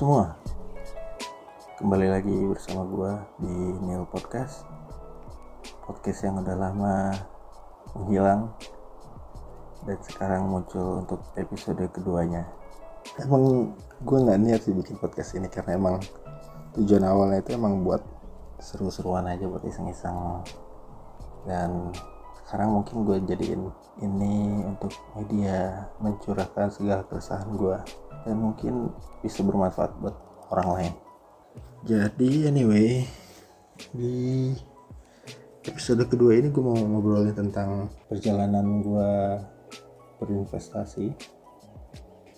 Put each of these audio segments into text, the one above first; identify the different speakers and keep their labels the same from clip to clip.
Speaker 1: Semua, kembali lagi bersama gua di Neil Podcast. Podcast yang udah lama menghilang Dan sekarang muncul untuk episode keduanya. Emang gue nggak niat sih bikin podcast ini karena emang tujuan awalnya itu emang buat seru-seruan aja buat iseng-iseng. Dan sekarang mungkin gue jadiin ini untuk media mencurahkan segala keresahan gue dan mungkin bisa bermanfaat buat orang lain. Jadi anyway di episode kedua ini gue mau ngobrolin tentang perjalanan gue berinvestasi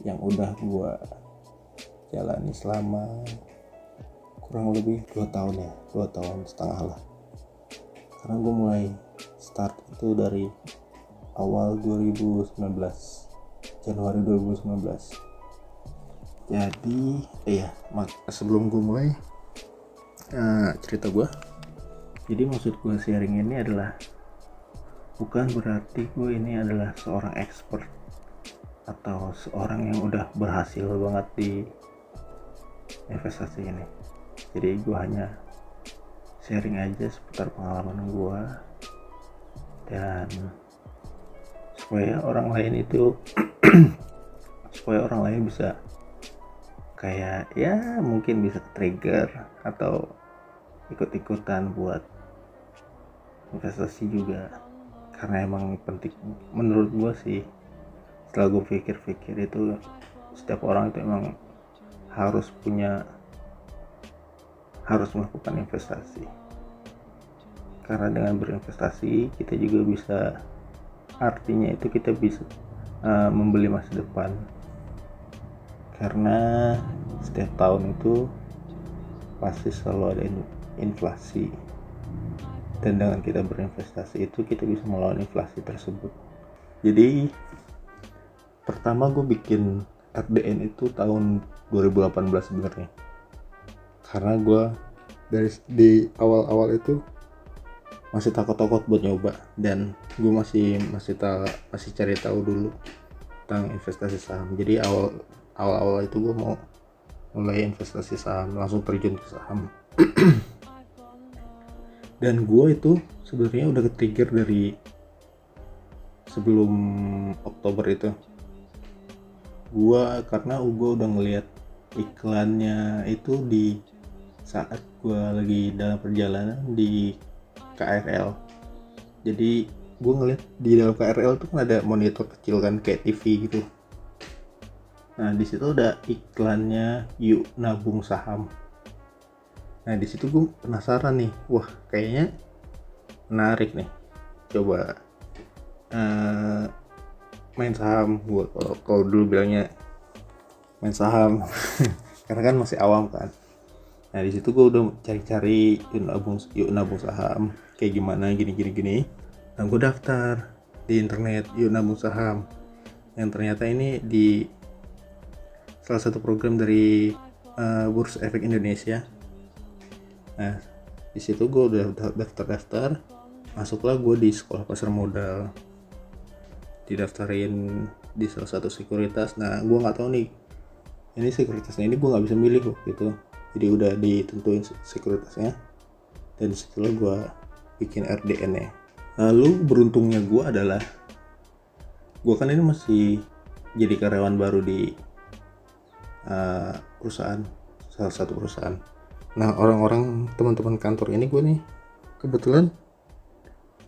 Speaker 1: yang udah gue jalani selama kurang lebih dua tahun ya dua tahun setengah lah. Karena gue mulai start itu dari awal 2019 Januari 2019 jadi iya sebelum gue mulai uh, cerita gue jadi maksud gue sharing ini adalah bukan berarti gue ini adalah seorang expert atau seorang yang udah berhasil banget di investasi ini. Jadi gue hanya sharing aja seputar pengalaman gue dan supaya orang lain itu supaya orang lain bisa kayak ya mungkin bisa trigger atau ikut-ikutan buat investasi juga. Karena emang penting. Menurut gue sih setelah gue pikir-pikir itu setiap orang itu emang harus punya harus melakukan investasi. Karena dengan berinvestasi kita juga bisa artinya itu kita bisa uh, membeli masa depan karena setiap tahun itu pasti selalu ada inflasi. Dan dengan kita berinvestasi itu kita bisa melawan inflasi tersebut. Jadi pertama gue bikin RDN itu tahun 2018 sebenarnya. Karena gue dari di awal-awal itu masih takut-takut buat nyoba. Dan gue masih masih tak masih cari tahu dulu tentang investasi saham. Jadi awal awal-awal itu gue mau mulai investasi saham langsung terjun ke saham. Dan gue itu sebenarnya udah ke-trigger dari sebelum Oktober itu. Gue karena gue udah ngeliat iklannya itu di saat gue lagi dalam perjalanan di KRL jadi gue ngeliat di dalam KRL tuh kan ada monitor kecil kan kayak TV gitu Nah di situ ada iklannya yuk nabung saham. Nah di situ gue penasaran nih, wah kayaknya menarik nih. Coba uh, main saham, gue kalau dulu bilangnya main saham, karena kan masih awam kan. Nah di situ gue udah cari-cari yuk nabung yuk nabung saham kayak gimana gini gini gini. Nah gue daftar di internet yuk nabung saham yang ternyata ini di salah satu program dari uh, Bursa Efek Indonesia. Nah, di situ gue udah daftar-daftar, masuklah gue di sekolah pasar modal, didaftarin di salah satu sekuritas. Nah, gue nggak tahu nih, ini sekuritasnya ini gue nggak bisa milih kok gitu. Jadi udah ditentuin sekuritasnya, dan setelah gue bikin RDN nya. Lalu beruntungnya gue adalah, gue kan ini masih jadi karyawan baru di uh, perusahaan salah satu perusahaan. Nah orang-orang teman-teman kantor ini gue nih kebetulan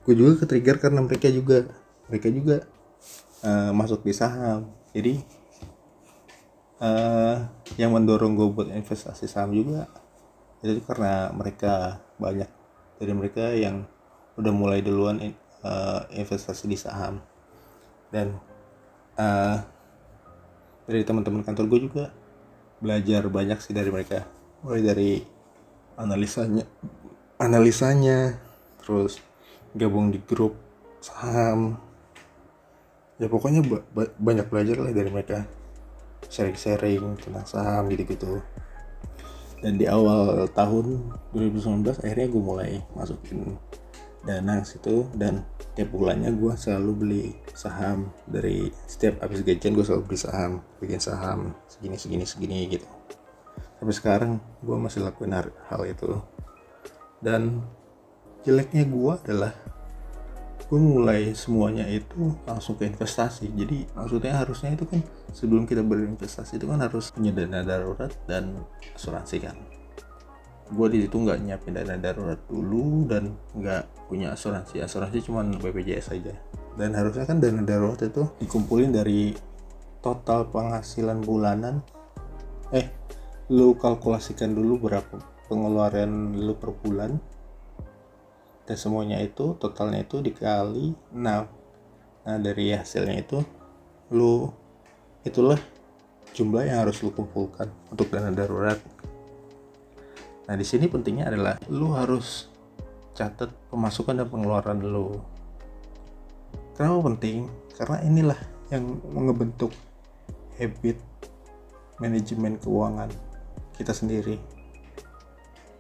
Speaker 1: gue juga ke trigger karena mereka juga mereka juga uh, masuk di saham. Jadi uh, yang mendorong gue buat investasi saham juga itu karena mereka banyak. Dari mereka yang udah mulai duluan uh, investasi di saham. Dan uh, dari teman-teman kantor gue juga belajar banyak sih dari mereka. Mulai dari analisanya analisanya terus gabung di grup saham. Ya pokoknya ba ba banyak belajar lah dari mereka. Sharing-sharing tentang saham gitu-gitu. Dan di awal tahun 2019 akhirnya gue mulai masukin dana situ dan tiap bulannya gue selalu beli saham. Dari setiap habis gajian gue selalu beli saham bikin saham segini segini segini gitu. Sampai sekarang gue masih lakuin hal, hal itu. Dan jeleknya gue adalah gue mulai semuanya itu langsung ke investasi. Jadi maksudnya harusnya itu kan sebelum kita berinvestasi itu kan harus punya dana darurat dan asuransi kan gue di situ nggak nyiapin dana darurat dulu dan nggak punya asuransi. Asuransi cuma BPJS aja. Dan harusnya kan dana darurat itu dikumpulin dari total penghasilan bulanan. Eh lu kalkulasikan dulu berapa pengeluaran lu per bulan. Dan semuanya itu totalnya itu dikali 6 nah dari hasilnya itu lu itulah jumlah yang harus lu kumpulkan untuk dana darurat nah di sini pentingnya adalah lu harus catat pemasukan dan pengeluaran lu. Kenapa penting? Karena inilah yang ngebentuk habit manajemen keuangan kita sendiri.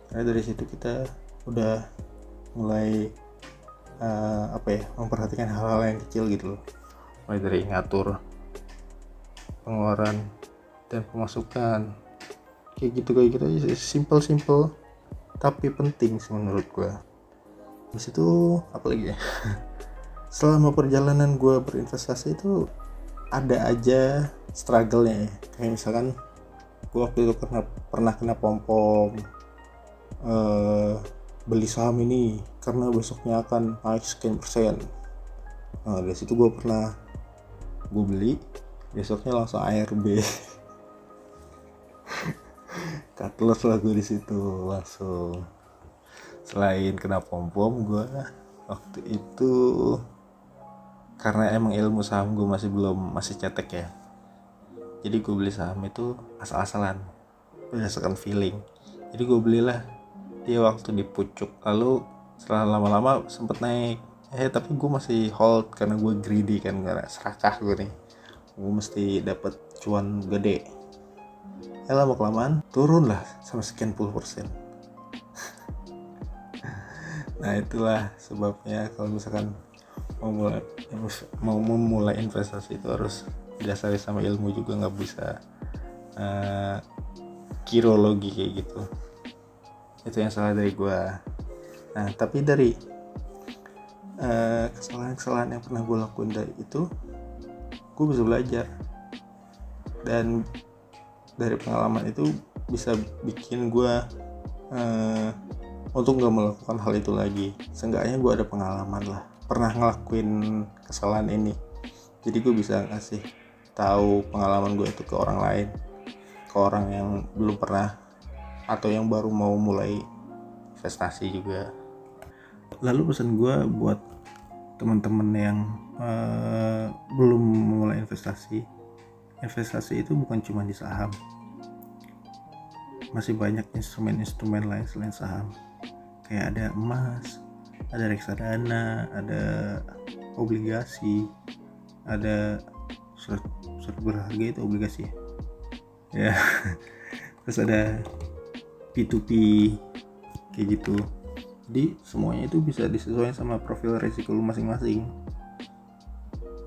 Speaker 1: Karena dari situ kita udah mulai uh, apa ya memperhatikan hal-hal yang kecil gitu loh. Mulai dari ngatur pengeluaran dan pemasukan kayak gitu kayak gitu aja simple simple tapi penting sih menurut gue di situ apa lagi ya? Selama perjalanan gue berinvestasi itu ada aja struggle-nya ya. kayak misalkan gue waktu itu pernah pernah kena pom pom uh, beli saham ini karena besoknya akan naik sekian persen. Nah dari situ gue pernah gue beli besoknya langsung ARB loss lah gue di situ. Langsung selain kena pom pom gue waktu itu karena emang ilmu saham gue masih belum masih cetek ya. Jadi gue beli saham itu asal-asalan berdasarkan feeling. Jadi gue belilah dia waktu di pucuk. Lalu setelah lama-lama sempet naik. Eh tapi gue masih hold karena gue greedy kan karena serakah gue nih. Gue mesti dapat cuan gede ya lama kelamaan turun lah sama sekian puluh persen. Nah itulah sebabnya kalau misalkan mau mulai mau memulai investasi itu harus didasari sama ilmu juga nggak bisa uh, kirologi kayak gitu. Itu yang salah dari gue nah tapi dari kesalahan kesalahan-kesalahan yang pernah gue lakuin dari itu gue bisa belajar. Dan dari pengalaman itu bisa bikin gue uh, untuk gak melakukan hal itu lagi. Seenggaknya gue ada pengalaman lah pernah ngelakuin kesalahan ini. Jadi gue bisa ngasih tahu pengalaman gue itu ke orang lain ke orang yang belum pernah atau yang baru mau mulai investasi juga. Lalu pesan gue buat teman-teman yang uh, belum mulai investasi investasi itu bukan cuma di saham. Masih banyak instrumen-instrumen lain selain saham. Kayak ada emas ada reksadana ada obligasi ada surat surat berharga itu obligasi. Ya, terus ada P2P kayak gitu. Jadi semuanya itu bisa disesuaikan sama profil resiko lu masing-masing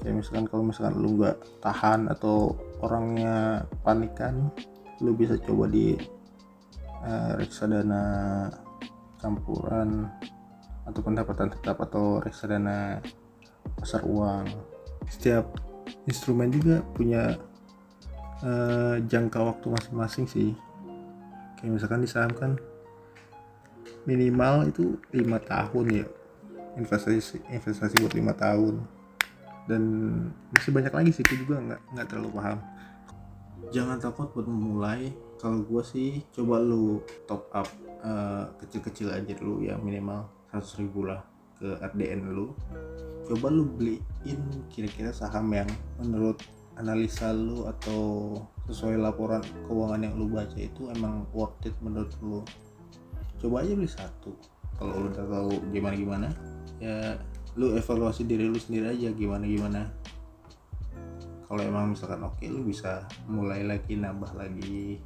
Speaker 1: kayak misalkan kalau misalkan lu nggak tahan atau orangnya panikan lu bisa coba di uh, reksadana campuran atau pendapatan tetap atau reksadana pasar uang. Setiap instrumen juga punya uh, jangka waktu masing-masing sih. Kayak misalkan di saham kan minimal itu lima tahun ya. Investasi investasi buat lima tahun dan masih banyak lagi sih itu juga nggak nggak terlalu paham. Jangan takut buat memulai. Kalau gue sih coba lu top up uh, kecil-kecil aja dulu ya minimal 100 ribu lah ke RDN lu. Coba lu beliin kira-kira saham yang menurut analisa lu atau sesuai laporan keuangan yang lu baca itu emang worth it menurut lu. Coba aja beli satu. Kalau lu udah tahu gimana gimana ya lu evaluasi diri lu sendiri aja gimana gimana. Kalau emang misalkan oke okay, lu bisa mulai lagi nambah lagi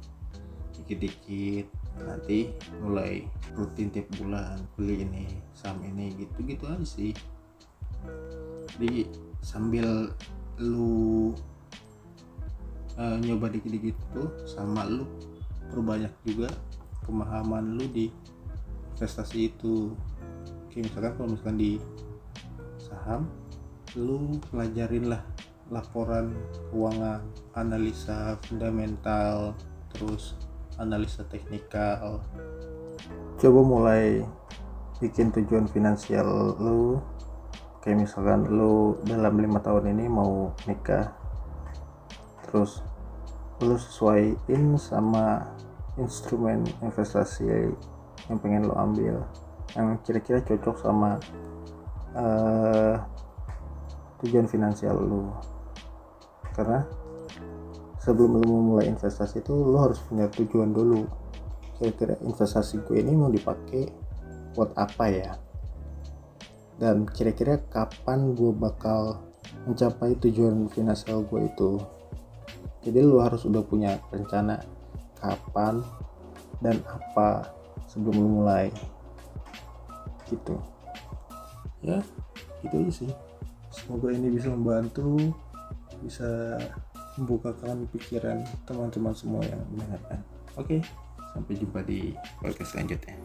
Speaker 1: dikit-dikit. Nanti mulai rutin tiap bulan beli ini saham ini gitu gitu aja sih. Jadi sambil lu uh, nyoba dikit-dikit tuh sama lu perbanyak juga pemahaman lu di investasi itu. Oke misalkan kalau misalkan di saham lu pelajarin lah laporan keuangan analisa fundamental terus analisa teknikal. Coba mulai bikin tujuan finansial lu. Kayak misalkan lu dalam lima tahun ini mau nikah terus lu sesuaiin sama instrumen investasi yang pengen lo ambil yang kira-kira cocok sama uh, tujuan finansial lo karena sebelum lo memulai investasi itu lo harus punya tujuan dulu. Kira-kira investasi gue ini mau dipakai buat apa ya? Dan kira-kira kapan gue bakal mencapai tujuan finansial gue itu? Jadi lo harus udah punya rencana kapan dan apa sebelum lu mulai. Gitu ya itu aja sih. Semoga ini bisa membantu bisa membukakan pikiran teman-teman semua yang mendengarkan. Oke sampai jumpa di podcast selanjutnya